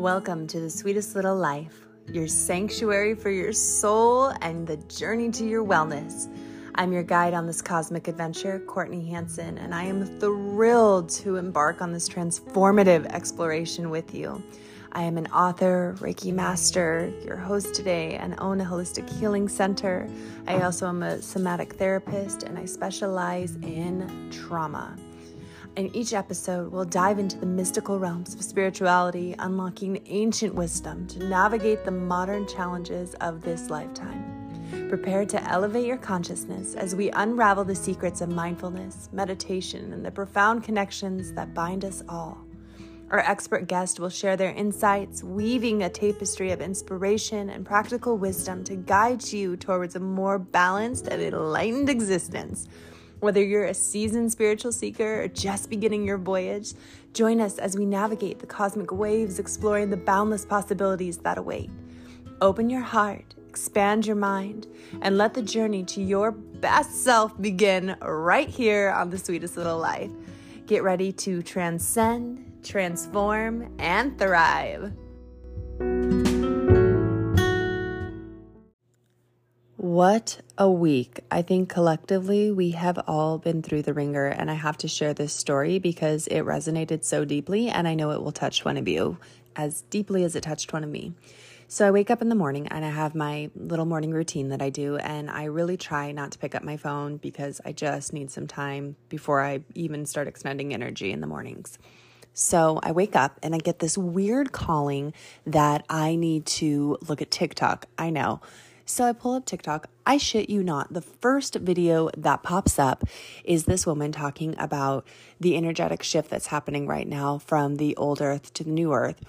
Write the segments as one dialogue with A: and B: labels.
A: Welcome to the sweetest little life, your sanctuary for your soul and the journey to your wellness. I'm your guide on this cosmic adventure, Courtney Hanson, and I am thrilled to embark on this transformative exploration with you. I am an author, Reiki master, your host today, and own a holistic healing center. I also am a somatic therapist and I specialize in trauma. In each episode, we'll dive into the mystical realms of spirituality, unlocking ancient wisdom to navigate the modern challenges of this lifetime. Prepare to elevate your consciousness as we unravel the secrets of mindfulness, meditation, and the profound connections that bind us all. Our expert guest will share their insights, weaving a tapestry of inspiration and practical wisdom to guide you towards a more balanced and enlightened existence. Whether you're a seasoned spiritual seeker or just beginning your voyage, join us as we navigate the cosmic waves, exploring the boundless possibilities that await. Open your heart, expand your mind, and let the journey to your best self begin right here on the sweetest little life. Get ready to transcend, transform, and thrive. What a week. I think collectively we have all been through the ringer, and I have to share this story because it resonated so deeply, and I know it will touch one of you as deeply as it touched one of me. So I wake up in the morning and I have my little morning routine that I do, and I really try not to pick up my phone because I just need some time before I even start expending energy in the mornings. So I wake up and I get this weird calling that I need to look at TikTok. I know so I pull up TikTok. I shit you not. The first video that pops up is this woman talking about the energetic shift that's happening right now from the old earth to the new earth.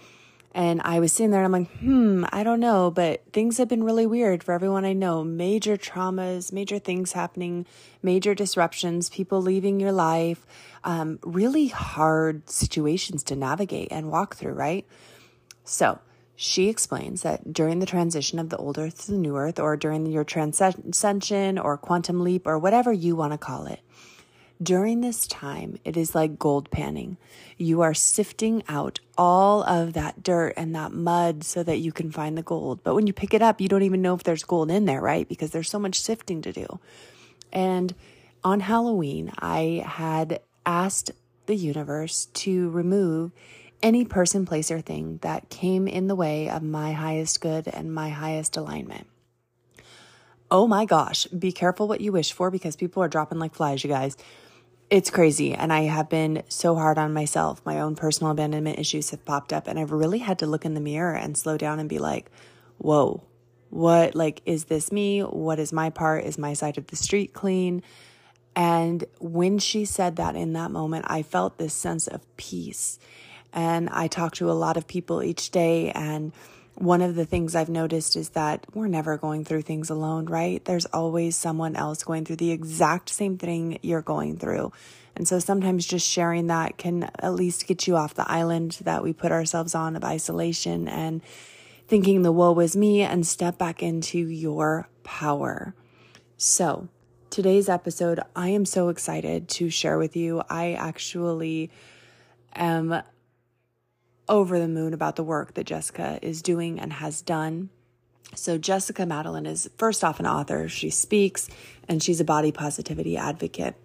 A: And I was sitting there and I'm like, hmm, I don't know, but things have been really weird for everyone I know. Major traumas, major things happening, major disruptions, people leaving your life, um, really hard situations to navigate and walk through, right? So, she explains that during the transition of the old earth to the new earth, or during your transcension or quantum leap, or whatever you want to call it, during this time, it is like gold panning. You are sifting out all of that dirt and that mud so that you can find the gold. But when you pick it up, you don't even know if there's gold in there, right? Because there's so much sifting to do. And on Halloween, I had asked the universe to remove any person, place, or thing that came in the way of my highest good and my highest alignment. Oh my gosh, be careful what you wish for because people are dropping like flies, you guys. It's crazy. And I have been so hard on myself. My own personal abandonment issues have popped up, and I've really had to look in the mirror and slow down and be like, whoa, what, like, is this me? What is my part? Is my side of the street clean? And when she said that in that moment, I felt this sense of peace and I talk to a lot of people each day. And one of the things I've noticed is that we're never going through things alone, right? There's always someone else going through the exact same thing you're going through. And so sometimes just sharing that can at least get you off the island that we put ourselves on of isolation and thinking the woe is me and step back into your power. So, today's episode, I am so excited to share with you. I actually am over the moon about the work that Jessica is doing and has done. So, Jessica Medellin is first off an author. She speaks and she's a body positivity advocate.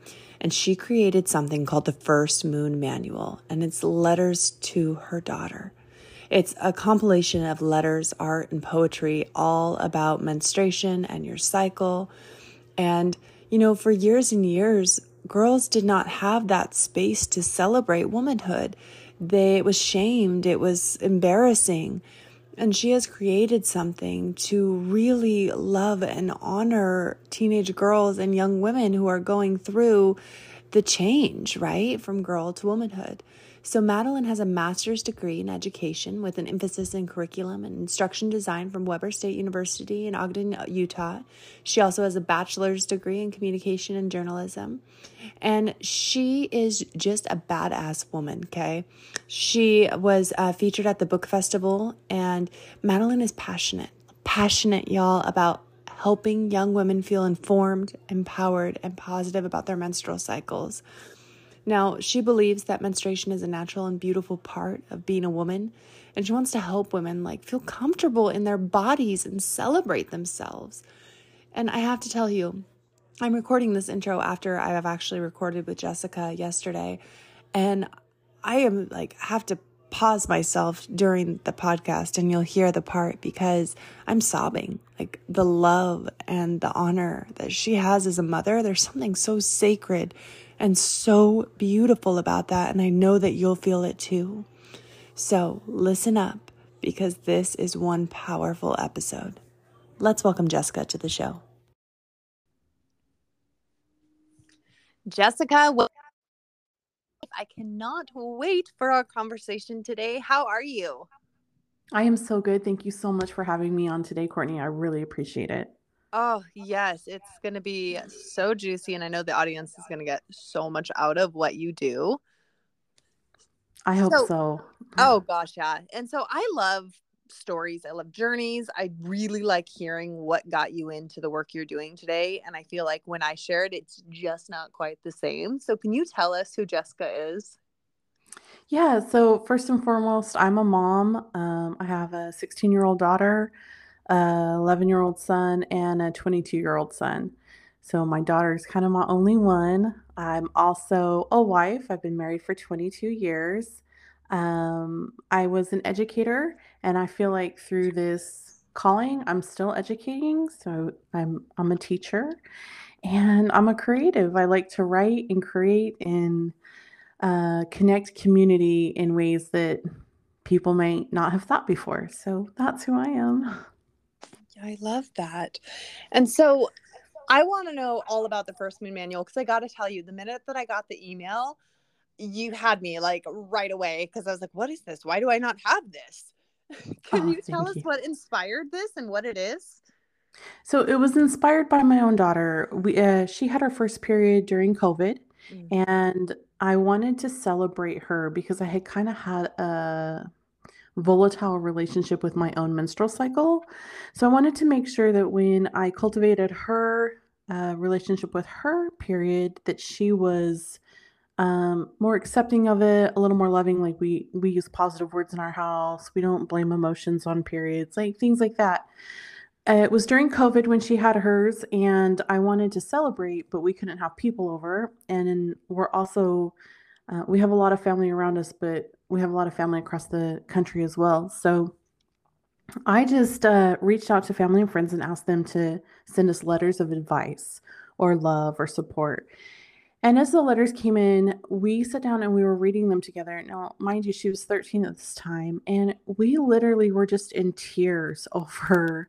A: And she created something called the First Moon Manual, and it's letters to her daughter. It's a compilation of letters, art, and poetry all about menstruation and your cycle. And, you know, for years and years, girls did not have that space to celebrate womanhood they it was shamed it was embarrassing. And she has created something to really love and honor teenage girls and young women who are going through the change right from girl to womanhood so, Medellin has a master's degree in education with an emphasis in curriculum and instruction design from Weber State University in Ogden, Utah. She also has a bachelor's degree in communication and journalism. And she is just a badass woman, okay? She was uh, featured at the book festival, and Medellin is passionate, passionate, y'all, about helping young women feel informed, empowered, and positive about their menstrual cycles.
B: Now, she believes that menstruation is a natural and beautiful part of being a woman, and she wants to help women like feel comfortable in their bodies and celebrate themselves. And I have to tell you, I'm recording this intro after I have actually recorded with Jessica yesterday, and I am like have to pause myself during the podcast and you'll hear the part because I'm sobbing. Like the love and the honor that she has as a mother, there's something so sacred and so beautiful about that. And I know that you'll feel it too. So listen up because this is one powerful episode. Let's welcome Jessica to the show. Jessica, well- I cannot wait for our conversation today. How are you?
C: I am so good. Thank you so much for having me on today, Courtney. I really appreciate it.
B: Oh, yes. It's going to be so juicy. And I know the audience is going to get so much out of what you do.
C: I hope so, so.
B: Oh, gosh. Yeah. And so I love stories. I love journeys. I really like hearing what got you into the work you're doing today. And I feel like when I share it, it's just not quite the same. So, can you tell us who Jessica is?
C: Yeah. So, first and foremost, I'm a mom. Um, I have a 16 year old daughter, 11 year old son, and a 22 year old son. So, my daughter is kind of my only one. I'm also a wife. I've been married for 22 years. Um, I was an educator, and I feel like through this calling, I'm still educating. So I'm I'm a teacher, and I'm a creative. I like to write and create and uh, connect community in ways that people may not have thought before. So that's who I am.
B: I love that. And so I want to know all about the First Moon Manual because I got to tell you, the minute that I got the email, you had me like right away because I was like, what is this? Why do I not have this? Can oh, you tell us you. what inspired this and what it is?
C: So it was inspired by my own daughter. We uh, she had her first period during COVID, mm. and I wanted to celebrate her because I had kind of had a volatile relationship with my own menstrual cycle. So I wanted to make sure that when I cultivated her uh, relationship with her period, that she was um, more accepting of it, a little more loving. Like we we use positive words in our house. We don't blame emotions on periods, like things like that. Uh, it was during COVID when she had hers, and I wanted to celebrate, but we couldn't have people over. And we're also uh, we have a lot of family around us, but we have a lot of family across the country as well. So I just uh, reached out to family and friends and asked them to send us letters of advice or love or support. And as the letters came in, we sat down and we were reading them together. Now, mind you, she was 13 at this time, and we literally were just in tears over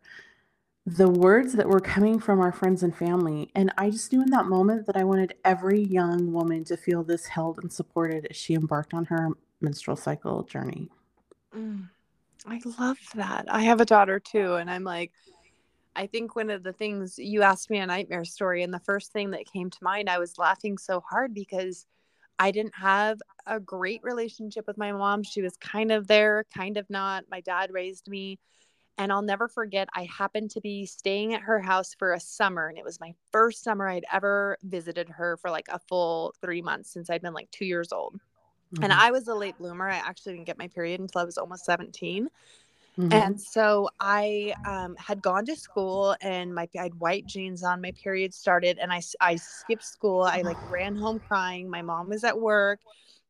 C: the words that were coming from our friends and family. And I just knew in that moment that I wanted every young woman to feel this held and supported as she embarked on her menstrual cycle journey.
B: Mm, I love that. I have a daughter too, and I'm like, I think one of the things you asked me a nightmare story, and the first thing that came to mind, I was laughing so hard because I didn't have a great relationship with my mom. She was kind of there, kind of not. My dad raised me. And I'll never forget, I happened to be staying at her house for a summer, and it was my first summer I'd ever visited her for like a full three months since I'd been like two years old. Mm-hmm. And I was a late bloomer. I actually didn't get my period until I was almost 17. Mm-hmm. And so I um, had gone to school and my I had white jeans on. My period started, and I I skipped school. I like ran home crying. My mom was at work.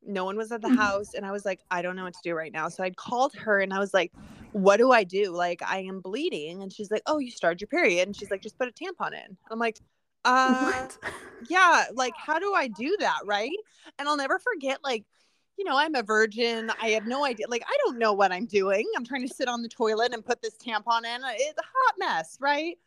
B: No one was at the mm-hmm. house, and I was like, I don't know what to do right now. So I called her, and I was like, What do I do? Like I am bleeding, and she's like, Oh, you started your period, and she's like, Just put a tampon in. I'm like, uh, what? yeah, like how do I do that, right? And I'll never forget, like you know, I'm a virgin. I have no idea. Like, I don't know what I'm doing. I'm trying to sit on the toilet and put this tampon in. It's a hot mess, right?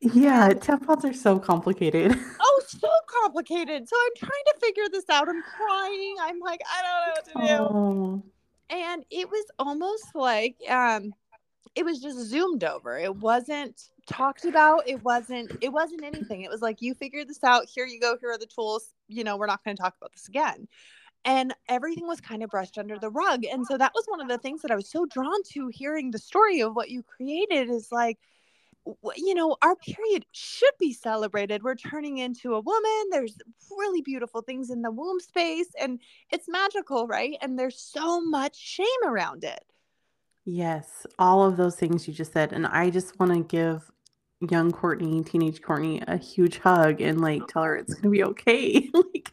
C: Yeah, tampons are so complicated.
B: Oh, so complicated. So I'm trying to figure this out. I'm crying. I'm like, I don't know what to do. Oh. And it was almost like um it was just zoomed over. It wasn't talked about. It wasn't it wasn't anything. It was like you figured this out. Here you go. Here are the tools. You know, we're not going to talk about this again and everything was kind of brushed under the rug and so that was one of the things that i was so drawn to hearing the story of what you created is like
A: you know, our period should be celebrated. We're turning into a woman. There's really beautiful things in the womb space and it's magical, right? And there's so much shame around it.
C: Yes, all of those things you just said. And I just want to give young Courtney, teenage Courtney, a huge hug and like tell her it's gonna be okay. like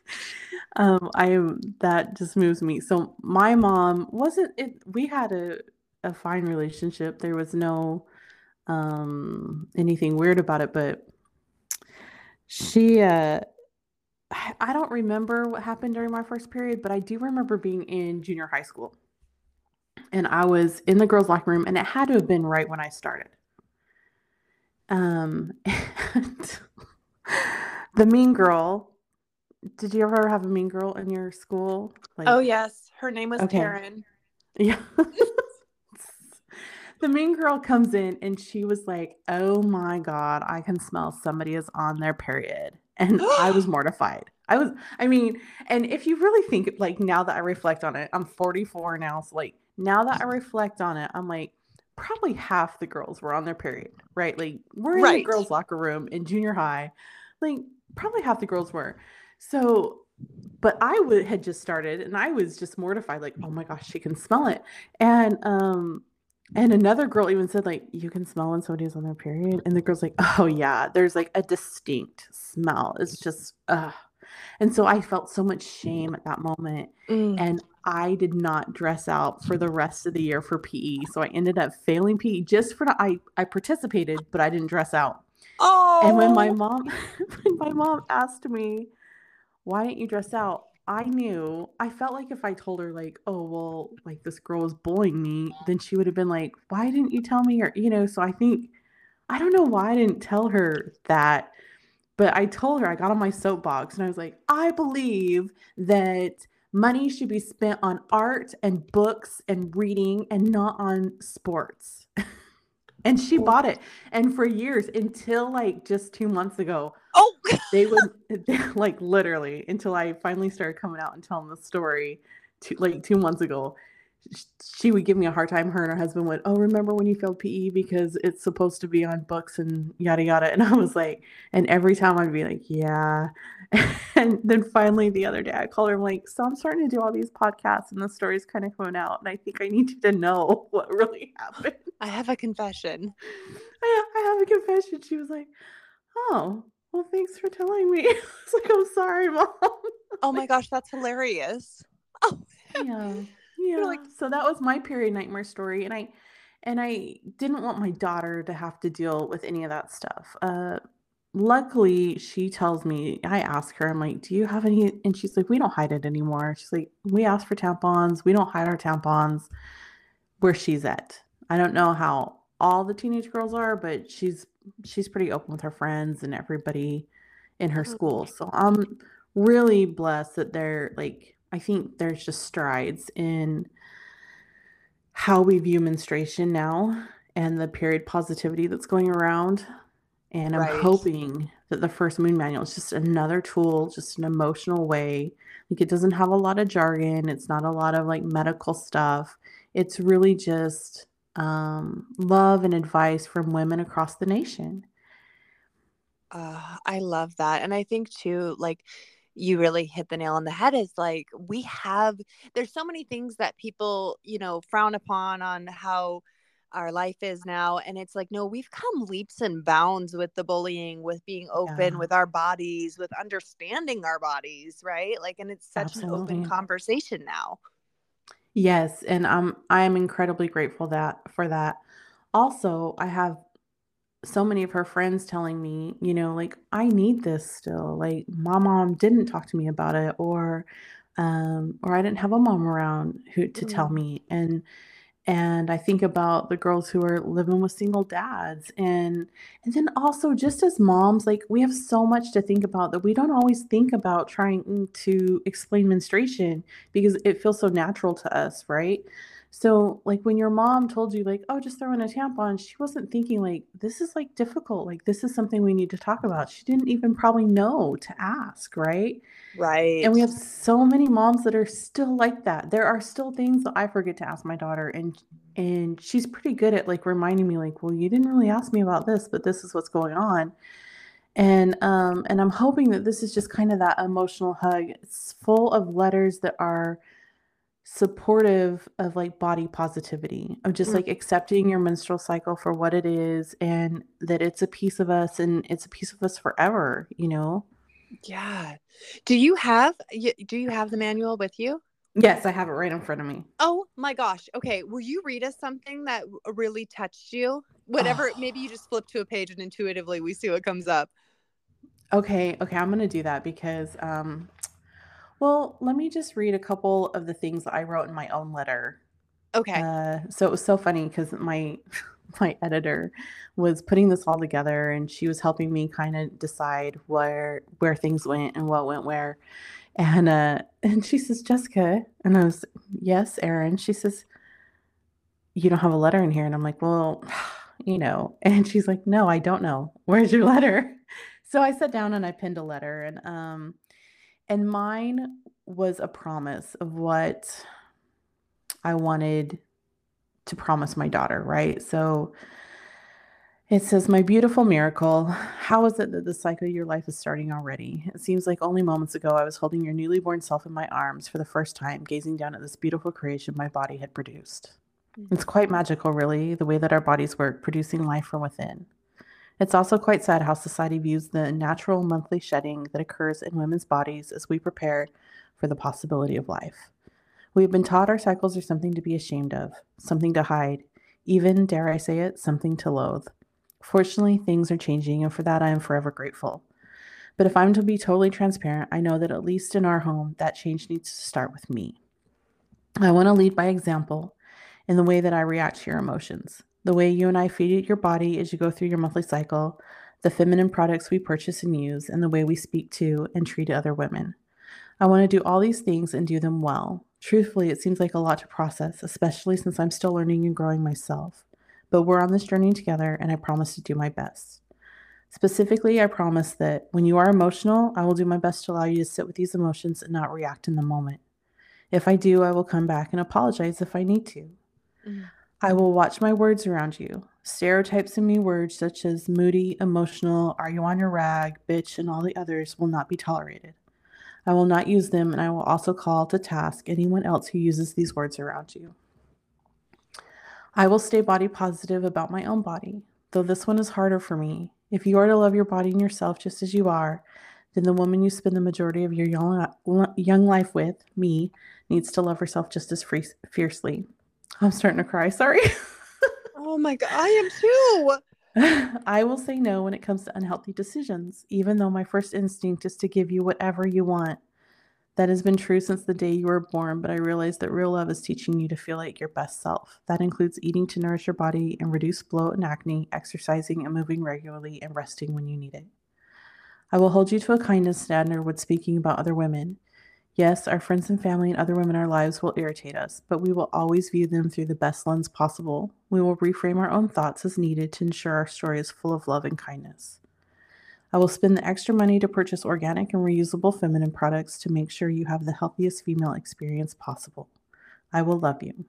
C: um I am that just moves me. So my mom wasn't it we had a a fine relationship. There was no um anything weird about it, but she uh I don't remember what happened during my first period, but I do remember being in junior high school. And I was in the girls' locker room, and it had to have been right when I started. Um, the mean girl. Did you ever have a mean girl in your school?
A: Like, oh yes, her name was okay. Karen.
C: Yeah. the mean girl comes in and she was like, "Oh my god, I can smell somebody is on their period," and I was mortified. I was, I mean, and if you really think, like, now that I reflect on it, I'm 44 now, so like, now that I reflect on it, I'm like, probably half the girls were on their period, right? Like we're in right. the girls' locker room in junior high. Like probably half the girls were. So, but I would had just started and I was just mortified, like, oh my gosh, she can smell it. And um, and another girl even said, like, you can smell when somebody's on their period. And the girl's like, oh yeah, there's like a distinct smell. It's just uh and so I felt so much shame at that moment. Mm. And I did not dress out for the rest of the year for PE. So I ended up failing PE just for the, I I participated, but I didn't dress out. Oh. And when my oh. mom when my mom asked me, "Why didn't you dress out?" I knew I felt like if I told her like, "Oh, well, like this girl was bullying me," then she would have been like, "Why didn't you tell me?" or you know, so I think I don't know why I didn't tell her that but I told her, I got on my soapbox and I was like, I believe that money should be spent on art and books and reading and not on sports. And she bought it. And for years, until like just two months ago,
A: oh,
C: they would like literally until I finally started coming out and telling the story, to, like two months ago she would give me a hard time. Her and her husband would, oh, remember when you failed PE because it's supposed to be on books and yada yada. And I was like, and every time I'd be like, yeah. and then finally the other day I called her, I'm like, so I'm starting to do all these podcasts and the story's kind of coming out. And I think I need you to know what really happened.
A: I have a confession.
C: I, I have a confession. She was like, oh, well, thanks for telling me. I was like, I'm sorry, mom.
A: oh my gosh, that's hilarious. Oh,
C: yeah yeah like so that was my period nightmare story and i and i didn't want my daughter to have to deal with any of that stuff. Uh luckily she tells me i ask her i'm like do you have any and she's like we don't hide it anymore. She's like we ask for tampons we don't hide our tampons where she's at. I don't know how all the teenage girls are but she's she's pretty open with her friends and everybody in her school so i'm really blessed that they're like I think there's just strides in how we view menstruation now and the period positivity that's going around. And I'm right. hoping that the first moon manual is just another tool, just an emotional way. Like it doesn't have a lot of jargon, it's not a lot of like medical stuff. It's really just um, love and advice from women across the nation.
A: Uh, I love that. And I think too, like, you really hit the nail on the head is like we have there's so many things that people you know frown upon on how our life is now and it's like no we've come leaps and bounds with the bullying with being open yeah. with our bodies with understanding our bodies right like and it's such Absolutely. an open conversation now
C: yes and i'm i'm incredibly grateful that for that also i have so many of her friends telling me, you know, like I need this still. Like my mom didn't talk to me about it or um or I didn't have a mom around who to tell mm. me and and I think about the girls who are living with single dads and and then also just as moms like we have so much to think about that we don't always think about trying to explain menstruation because it feels so natural to us, right? So, like when your mom told you, like, oh, just throw in a tampon, she wasn't thinking, like, this is like difficult. Like, this is something we need to talk about. She didn't even probably know to ask, right?
A: Right.
C: And we have so many moms that are still like that. There are still things that I forget to ask my daughter, and and she's pretty good at like reminding me, like, well, you didn't really ask me about this, but this is what's going on. And um, and I'm hoping that this is just kind of that emotional hug. It's full of letters that are supportive of like body positivity of just mm. like accepting your menstrual cycle for what it is and that it's a piece of us and it's a piece of us forever you know?
A: Yeah. Do you have do you have the manual with you?
C: Yes i have it right in front of me.
A: Oh my gosh. Okay. Will you read us something that really touched you? Whatever oh. maybe you just flip to a page and intuitively we see what comes up.
C: Okay. Okay. I'm gonna do that because um well, let me just read a couple of the things that I wrote in my own letter.
A: Okay.
C: Uh, so it was so funny because my my editor was putting this all together, and she was helping me kind of decide where where things went and what went where. And uh, and she says, Jessica, and I was, yes, Erin. She says, you don't have a letter in here, and I'm like, well, you know. And she's like, no, I don't know. Where's your letter? So I sat down and I pinned a letter, and um and mine was a promise of what I wanted to promise my daughter, right? So it says, My beautiful miracle, how is it that the cycle of your life is starting already? It seems like only moments ago I was holding your newly born self in my arms for the first time, gazing down at this beautiful creation my body had produced. Mm-hmm. It's quite magical, really, the way that our bodies work, producing life from within. It's also quite sad how society views the natural monthly shedding that occurs in women's bodies as we prepare for the possibility of life. We have been taught our cycles are something to be ashamed of, something to hide, even, dare I say it, something to loathe. Fortunately, things are changing, and for that I am forever grateful. But if I'm to be totally transparent, I know that at least in our home, that change needs to start with me. I want to lead by example in the way that I react to your emotions the way you and I feed your body as you go through your monthly cycle, the feminine products we purchase and use, and the way we speak to and treat other women. I want to do all these things and do them well. Truthfully, it seems like a lot to process, especially since I'm still learning and growing myself. But we're on this journey together, and I promise to do my best. Specifically, I promise that when you are emotional, I will do my best to allow you to sit with these emotions and not react in the moment. If I do, I will come back and apologize if I need to. Mm. I will watch my words around you. Stereotypes in me words such as moody, emotional, are you on your rag, bitch, and all the others will not be tolerated. I will not use them, and I will also call to task anyone else who uses these words around you. I will stay body positive about my own body, though this one is harder for me. If you are to love your body and yourself just as you are, then the woman you spend the majority of your young, young life with, me, needs to love herself just as free, fiercely. I'm starting to cry. Sorry.
A: oh my God. I am too.
C: I will say no when it comes to unhealthy decisions, even though my first instinct is to give you whatever you want. That has been true since the day you were born, but I realize that real love is teaching you to feel like your best self. That includes eating to nourish your body and reduce bloat and acne, exercising and moving regularly, and resting when you need it. I will hold you to a kindness standard when speaking about other women. Yes, our friends and family and other women in our lives will irritate us, but we will always view them through the best lens possible. We will reframe our own thoughts as needed to ensure our story is full of love and kindness. I will spend the extra money to purchase organic and reusable feminine products to make sure you have the healthiest female experience possible. I will love you.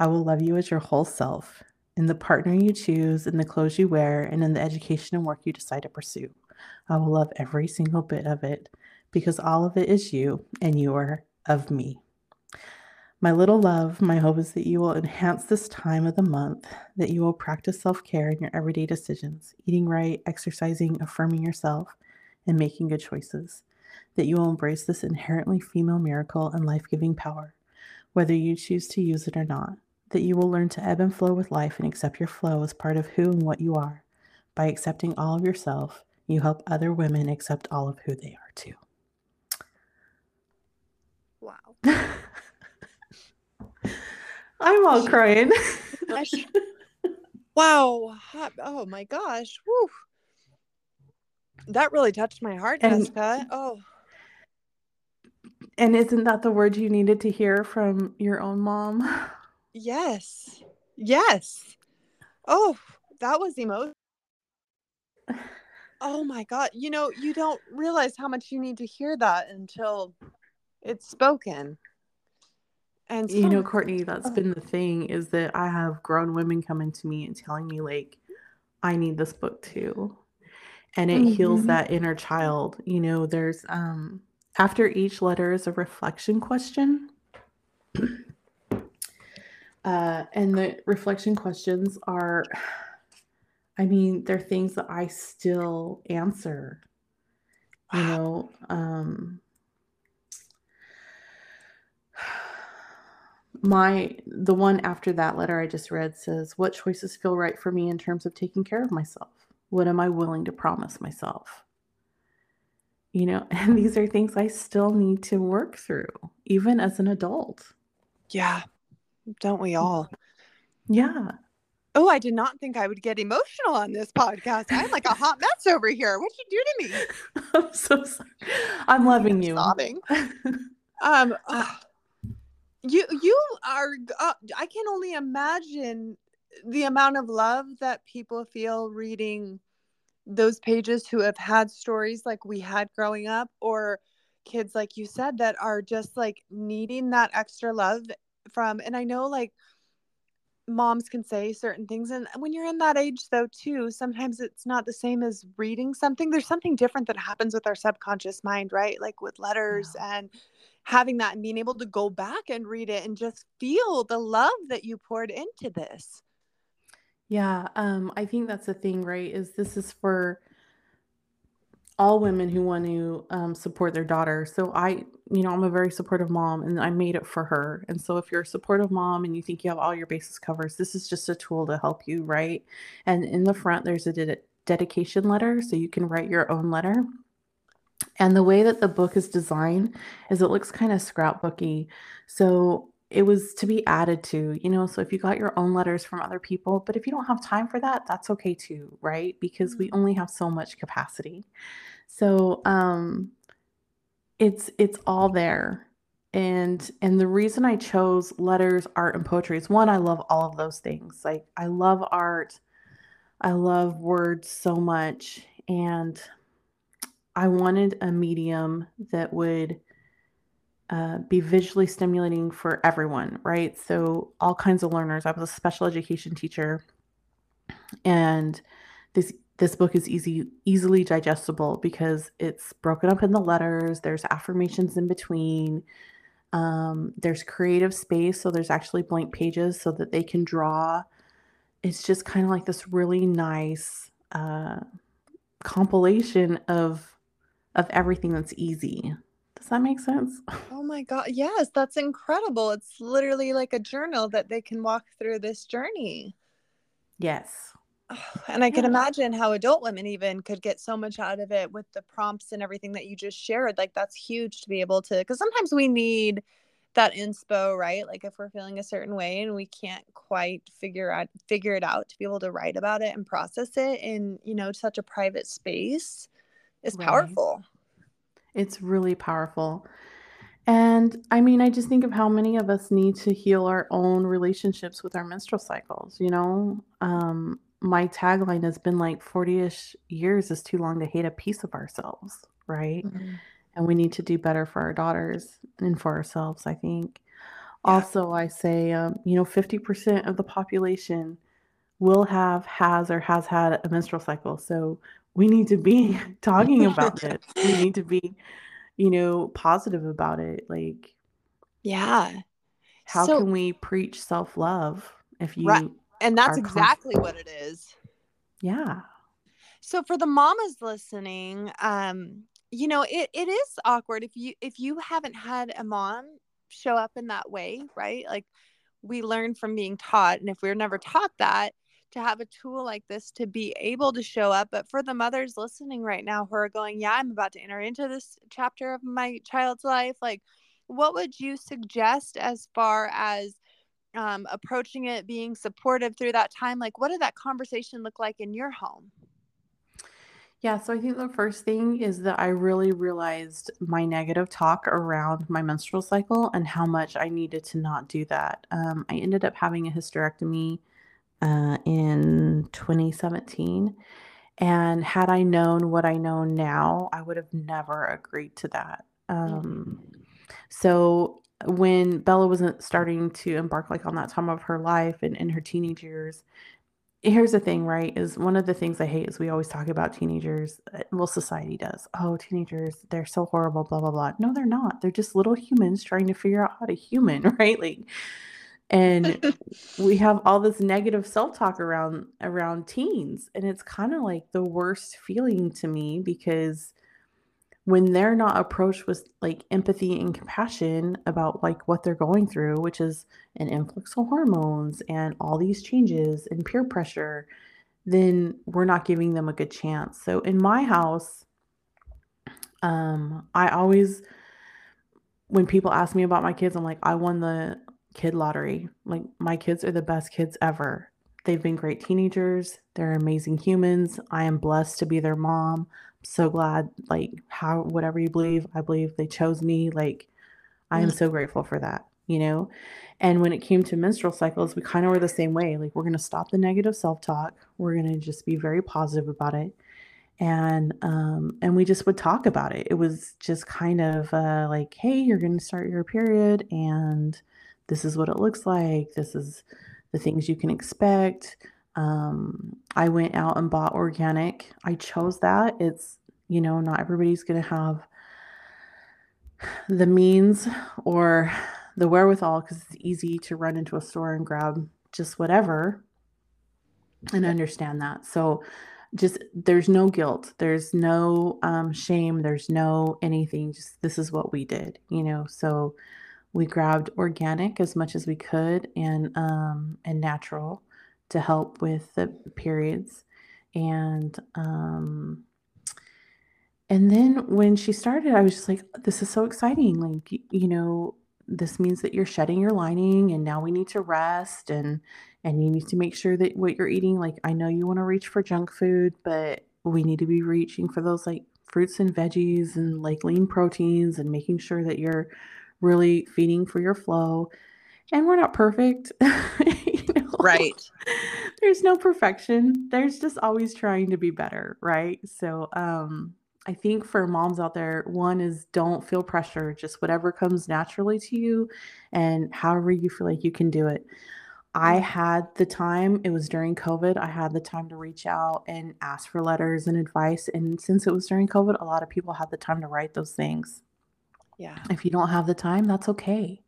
C: I will love you as your whole self, in the partner you choose, in the clothes you wear, and in the education and work you decide to pursue. I will love every single bit of it because all of it is you and you are of me. My little love, my hope is that you will enhance this time of the month, that you will practice self care in your everyday decisions, eating right, exercising, affirming yourself, and making good choices, that you will embrace this inherently female miracle and life giving power, whether you choose to use it or not, that you will learn to ebb and flow with life and accept your flow as part of who and what you are. By accepting all of yourself, you help other women accept all of who they are too. I'm all crying.
A: wow. Oh my gosh. Woo. That really touched my heart, and, Jessica. Oh.
C: And isn't that the word you needed to hear from your own mom?
A: Yes. Yes. Oh, that was emotional. Oh my God. You know, you don't realize how much you need to hear that until it's spoken.
C: And you know, Courtney, that's been the thing is that I have grown women coming to me and telling me, like, I need this book too. And it mm-hmm. heals that inner child. You know, there's um after each letter is a reflection question. uh, and the reflection questions are I mean, they're things that I still answer. You know, um, my the one after that letter I just read says, "What choices feel right for me in terms of taking care of myself? What am I willing to promise myself?" You know, and these are things I still need to work through, even as an adult.
A: Yeah, don't we all?
C: Yeah.
A: Oh, I did not think I would get emotional on this podcast. I'm like a hot mess over here. What'd you do to me?
C: I'm so sorry. I'm loving I'm you.
A: Sobbing. um, uh, you you are. Uh, I can only imagine the amount of love that people feel reading those pages who have had stories like we had growing up, or kids like you said that are just like needing that extra love from. And I know like moms can say certain things and when you're in that age though too sometimes it's not the same as reading something there's something different that happens with our subconscious mind right like with letters yeah. and having that and being able to go back and read it and just feel the love that you poured into this
C: yeah um i think that's the thing right is this is for all women who want to um, support their daughter. So I, you know, I'm a very supportive mom and I made it for her. And so if you're a supportive mom and you think you have all your bases covered, this is just a tool to help you, right? And in the front, there's a de- dedication letter. So you can write your own letter. And the way that the book is designed is it looks kind of scrapbooky. So it was to be added to, you know. So if you got your own letters from other people, but if you don't have time for that, that's okay too, right? Because we mm-hmm. only have so much capacity. So um it's it's all there. And and the reason I chose letters, art, and poetry is one, I love all of those things. Like I love art, I love words so much. And I wanted a medium that would uh, be visually stimulating for everyone, right? So, all kinds of learners. I was a special education teacher, and this this book is easy easily digestible because it's broken up in the letters. There's affirmations in between. Um, there's creative space, so there's actually blank pages so that they can draw. It's just kind of like this really nice uh, compilation of of everything that's easy. Does that make sense?
A: Oh my God. Yes, that's incredible. It's literally like a journal that they can walk through this journey.
C: Yes.
A: And I can imagine how adult women even could get so much out of it with the prompts and everything that you just shared. Like, that's huge to be able to, because sometimes we need that inspo, right? Like, if we're feeling a certain way and we can't quite figure out, figure it out to be able to write about it and process it in, you know, such a private space is right. powerful.
C: It's really powerful. And I mean, I just think of how many of us need to heal our own relationships with our menstrual cycles. You know, um, my tagline has been like 40 ish years is too long to hate a piece of ourselves, right? Mm-hmm. And we need to do better for our daughters and for ourselves, I think. Yeah. Also, I say, um, you know, 50% of the population will have, has, or has had a menstrual cycle. So we need to be talking about it. We need to be, you know, positive about it. Like,
A: yeah.
C: How so, can we preach self love if you,
A: right. and that's exactly what it is.
C: Yeah.
A: So for the mamas listening, um, you know, it, it is awkward if you if you haven't had a mom show up in that way, right? Like we learn from being taught, and if we we're never taught that, to have a tool like this to be able to show up. But for the mothers listening right now who are going, Yeah, I'm about to enter into this chapter of my child's life, like, what would you suggest as far as um, approaching it, being supportive through that time? Like, what did that conversation look like in your home?
C: Yeah, so I think the first thing is that I really realized my negative talk around my menstrual cycle and how much I needed to not do that. Um, I ended up having a hysterectomy uh, in 2017. And had I known what I know now, I would have never agreed to that. Um, so when Bella wasn't starting to embark like on that time of her life and in her teenage years, here's the thing, right? Is one of the things I hate is we always talk about teenagers. uh, Well, society does. Oh, teenagers, they're so horrible, blah, blah, blah. No, they're not. They're just little humans trying to figure out how to human, right? Like, and we have all this negative self-talk around around teens. And it's kind of like the worst feeling to me because when they're not approached with like empathy and compassion about like what they're going through, which is an influx of hormones and all these changes and peer pressure, then we're not giving them a good chance. So in my house, um, I always when people ask me about my kids, I'm like, I won the kid lottery. Like my kids are the best kids ever. They've been great teenagers. They're amazing humans. I am blessed to be their mom. I'm so glad, like, how, whatever you believe, I believe they chose me. Like, I am
A: Mm.
C: so grateful for that, you know? And when it came to menstrual cycles, we kind of were the same way. Like, we're going to stop the negative self talk, we're going to just be very positive about it. And um and we just would talk about it. It was just kind of uh like, "Hey, you're going to start your period and this is what it looks like. This is the things you can expect." Um I went out and bought organic. I chose that. It's, you know, not everybody's going to have the means or the wherewithal because it's easy to run into a store and grab just whatever and understand that. So just there's no guilt, there's no um, shame, there's no anything. Just this is what we did, you know. So we grabbed organic as much as we could and um, and natural to help with the periods, and um, and then when she started, I was just like, this is so exciting. Like, you know, this means that you're shedding your lining and now we need to rest and and you need to make sure that what you're eating, like I know you want to reach for junk food, but we need to be reaching for those like fruits and veggies and like lean proteins and making sure that you're really feeding for your flow. And we're not perfect. you know?
A: Right.
C: There's no perfection. There's just always trying to be better, right? So, um, I think for moms out there, one is don't feel pressure, just whatever comes naturally to you and however you feel like you can do it. I had the time, it was during COVID, I had the time to reach out and ask for letters and advice. And since it was during COVID, a lot of people had the time to write those things.
A: Yeah.
C: If you don't have the time, that's okay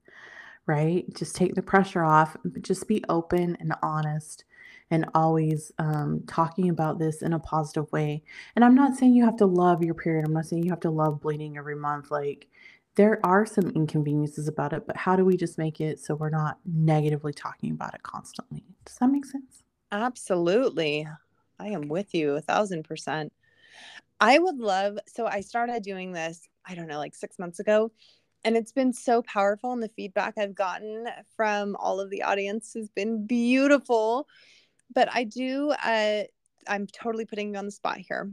C: right? Just take the pressure off. but Just be open and honest and always um, talking about this in a positive way. And I'm not saying you have to love your period. I'm not saying you have to love bleeding every month. Like, there are some inconveniences about it, but how do we just make it so we're not negatively talking about it constantly? Does that make sense?
A: Absolutely. I am with you a thousand percent. I would love, so I started doing this, I don't know, like six months ago. And it's been so powerful. And the feedback I've gotten from all of the audience has been beautiful. But I do, uh, I'm totally putting you on the spot here.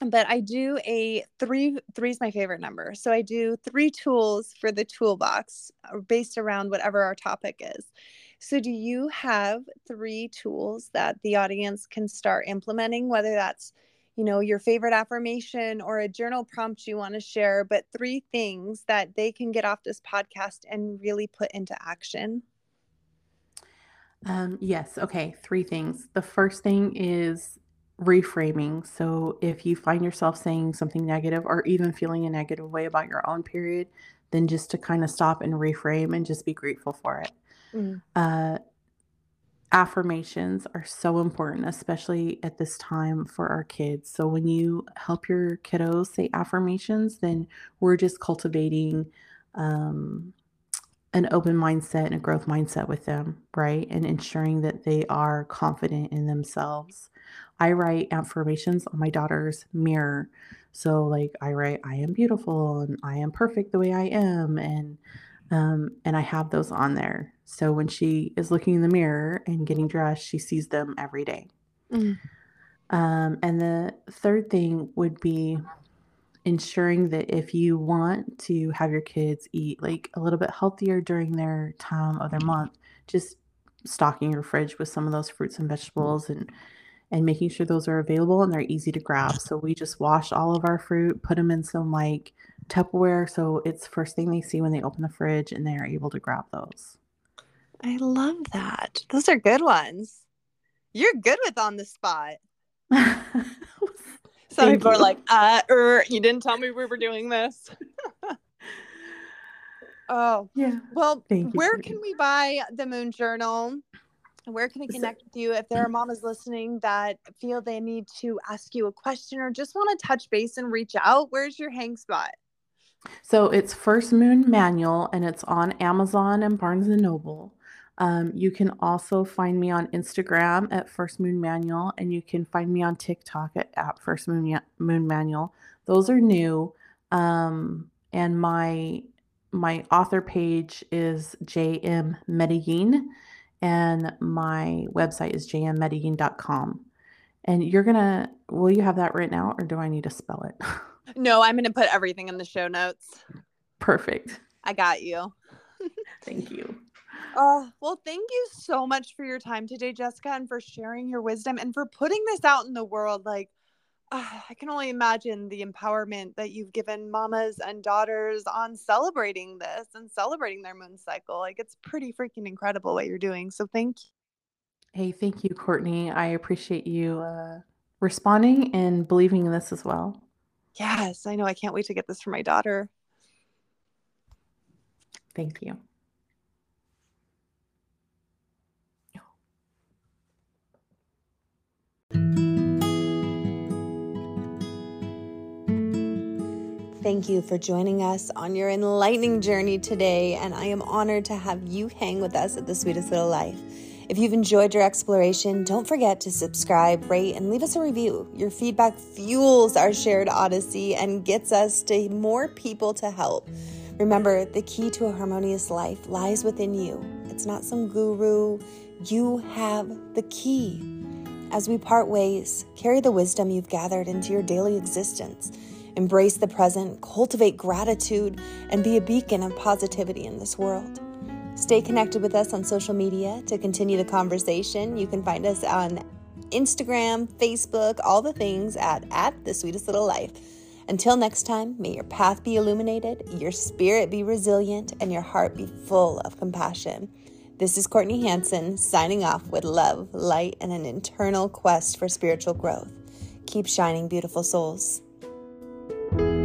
A: But I do a three, three is my favorite number. So I do three tools for the toolbox uh, based around whatever our topic is. So, do you have three tools that the audience can start implementing, whether that's you know your favorite affirmation or a journal prompt you want to share but three things that they can get off this podcast and really put into action
C: Um, yes. Okay. Three things. The first thing is reframing. So if you find yourself saying something negative or even feeling a negative way about your own period, then just to kind of stop and reframe and just be grateful for it.
A: Mm.
C: Uh, affirmations are so important, especially at this time for our kids. So when you help your kiddos say affirmations, then we're just cultivating um, an open mindset and a growth mindset with them, right? And ensuring that they are confident in themselves. I write affirmations on my daughter's mirror. So like I write I am beautiful and I am perfect the way I am and um and I have those on there. So when she is looking in the mirror and getting dressed, she sees them every day.
A: Mm.
C: Um, and the third thing would be ensuring that if you want to have your kids eat like a little bit healthier during their time of their month, just stocking your fridge with some of those fruits and vegetables and and making sure those are available and they're easy to grab. So we just wash all of our fruit, put them in some like Tupperware so it's first thing they see when they open the fridge and they are able to grab those.
B: I love that. Those are good ones. You're good with on the spot. Some people you. are like, uh, er, you didn't tell me we were doing this. oh, yeah. Well, where can we buy the Moon Journal? Where can we connect with you if there are mamas listening that feel they need to ask you a question or just want to touch base and reach out? Where's your hang spot?
C: So it's First Moon Manual and it's on Amazon and Barnes and Noble. Um, you can also find me on Instagram at First Moon Manual, and you can find me on TikTok at, at First Moon, Moon Manual. Those are new. Um, and my my author page is JM Medellin, and my website is jmmedellin.com. And you're gonna, will you have that written out, or do I need to spell it?
B: No, I'm gonna put everything in the show notes.
C: Perfect.
B: I got you.
C: Thank you.
B: Oh, well, thank you so much for your time today, Jessica, and for sharing your wisdom and for putting this out in the world. Like, uh, I can only imagine the empowerment that you've given mamas and daughters on celebrating this and celebrating their moon cycle. Like, it's pretty freaking incredible what you're doing. So, thank you.
C: Hey, thank you, Courtney. I appreciate you uh, responding and believing in this as well.
B: Yes, I know. I can't wait to get this for my daughter.
C: Thank you.
A: Thank you for joining us on your enlightening journey today, and I am honored to have you hang with us at the sweetest little life. If you've enjoyed your exploration, don't forget to subscribe, rate, and leave us a review. Your feedback fuels our shared odyssey and gets us to more people to help. Remember, the key to a harmonious life lies within you. It's not some guru. You have the key. As we part ways, carry the wisdom you've gathered into your daily existence. Embrace the present, cultivate gratitude, and be a beacon of positivity in this world. Stay connected with us on social media to continue the conversation. You can find us on Instagram, Facebook, all the things at, at The Sweetest Little Life. Until next time, may your path be illuminated, your spirit be resilient, and your heart be full of compassion. This is Courtney Hanson signing off with love, light, and an internal quest for spiritual growth. Keep shining, beautiful souls. Bye.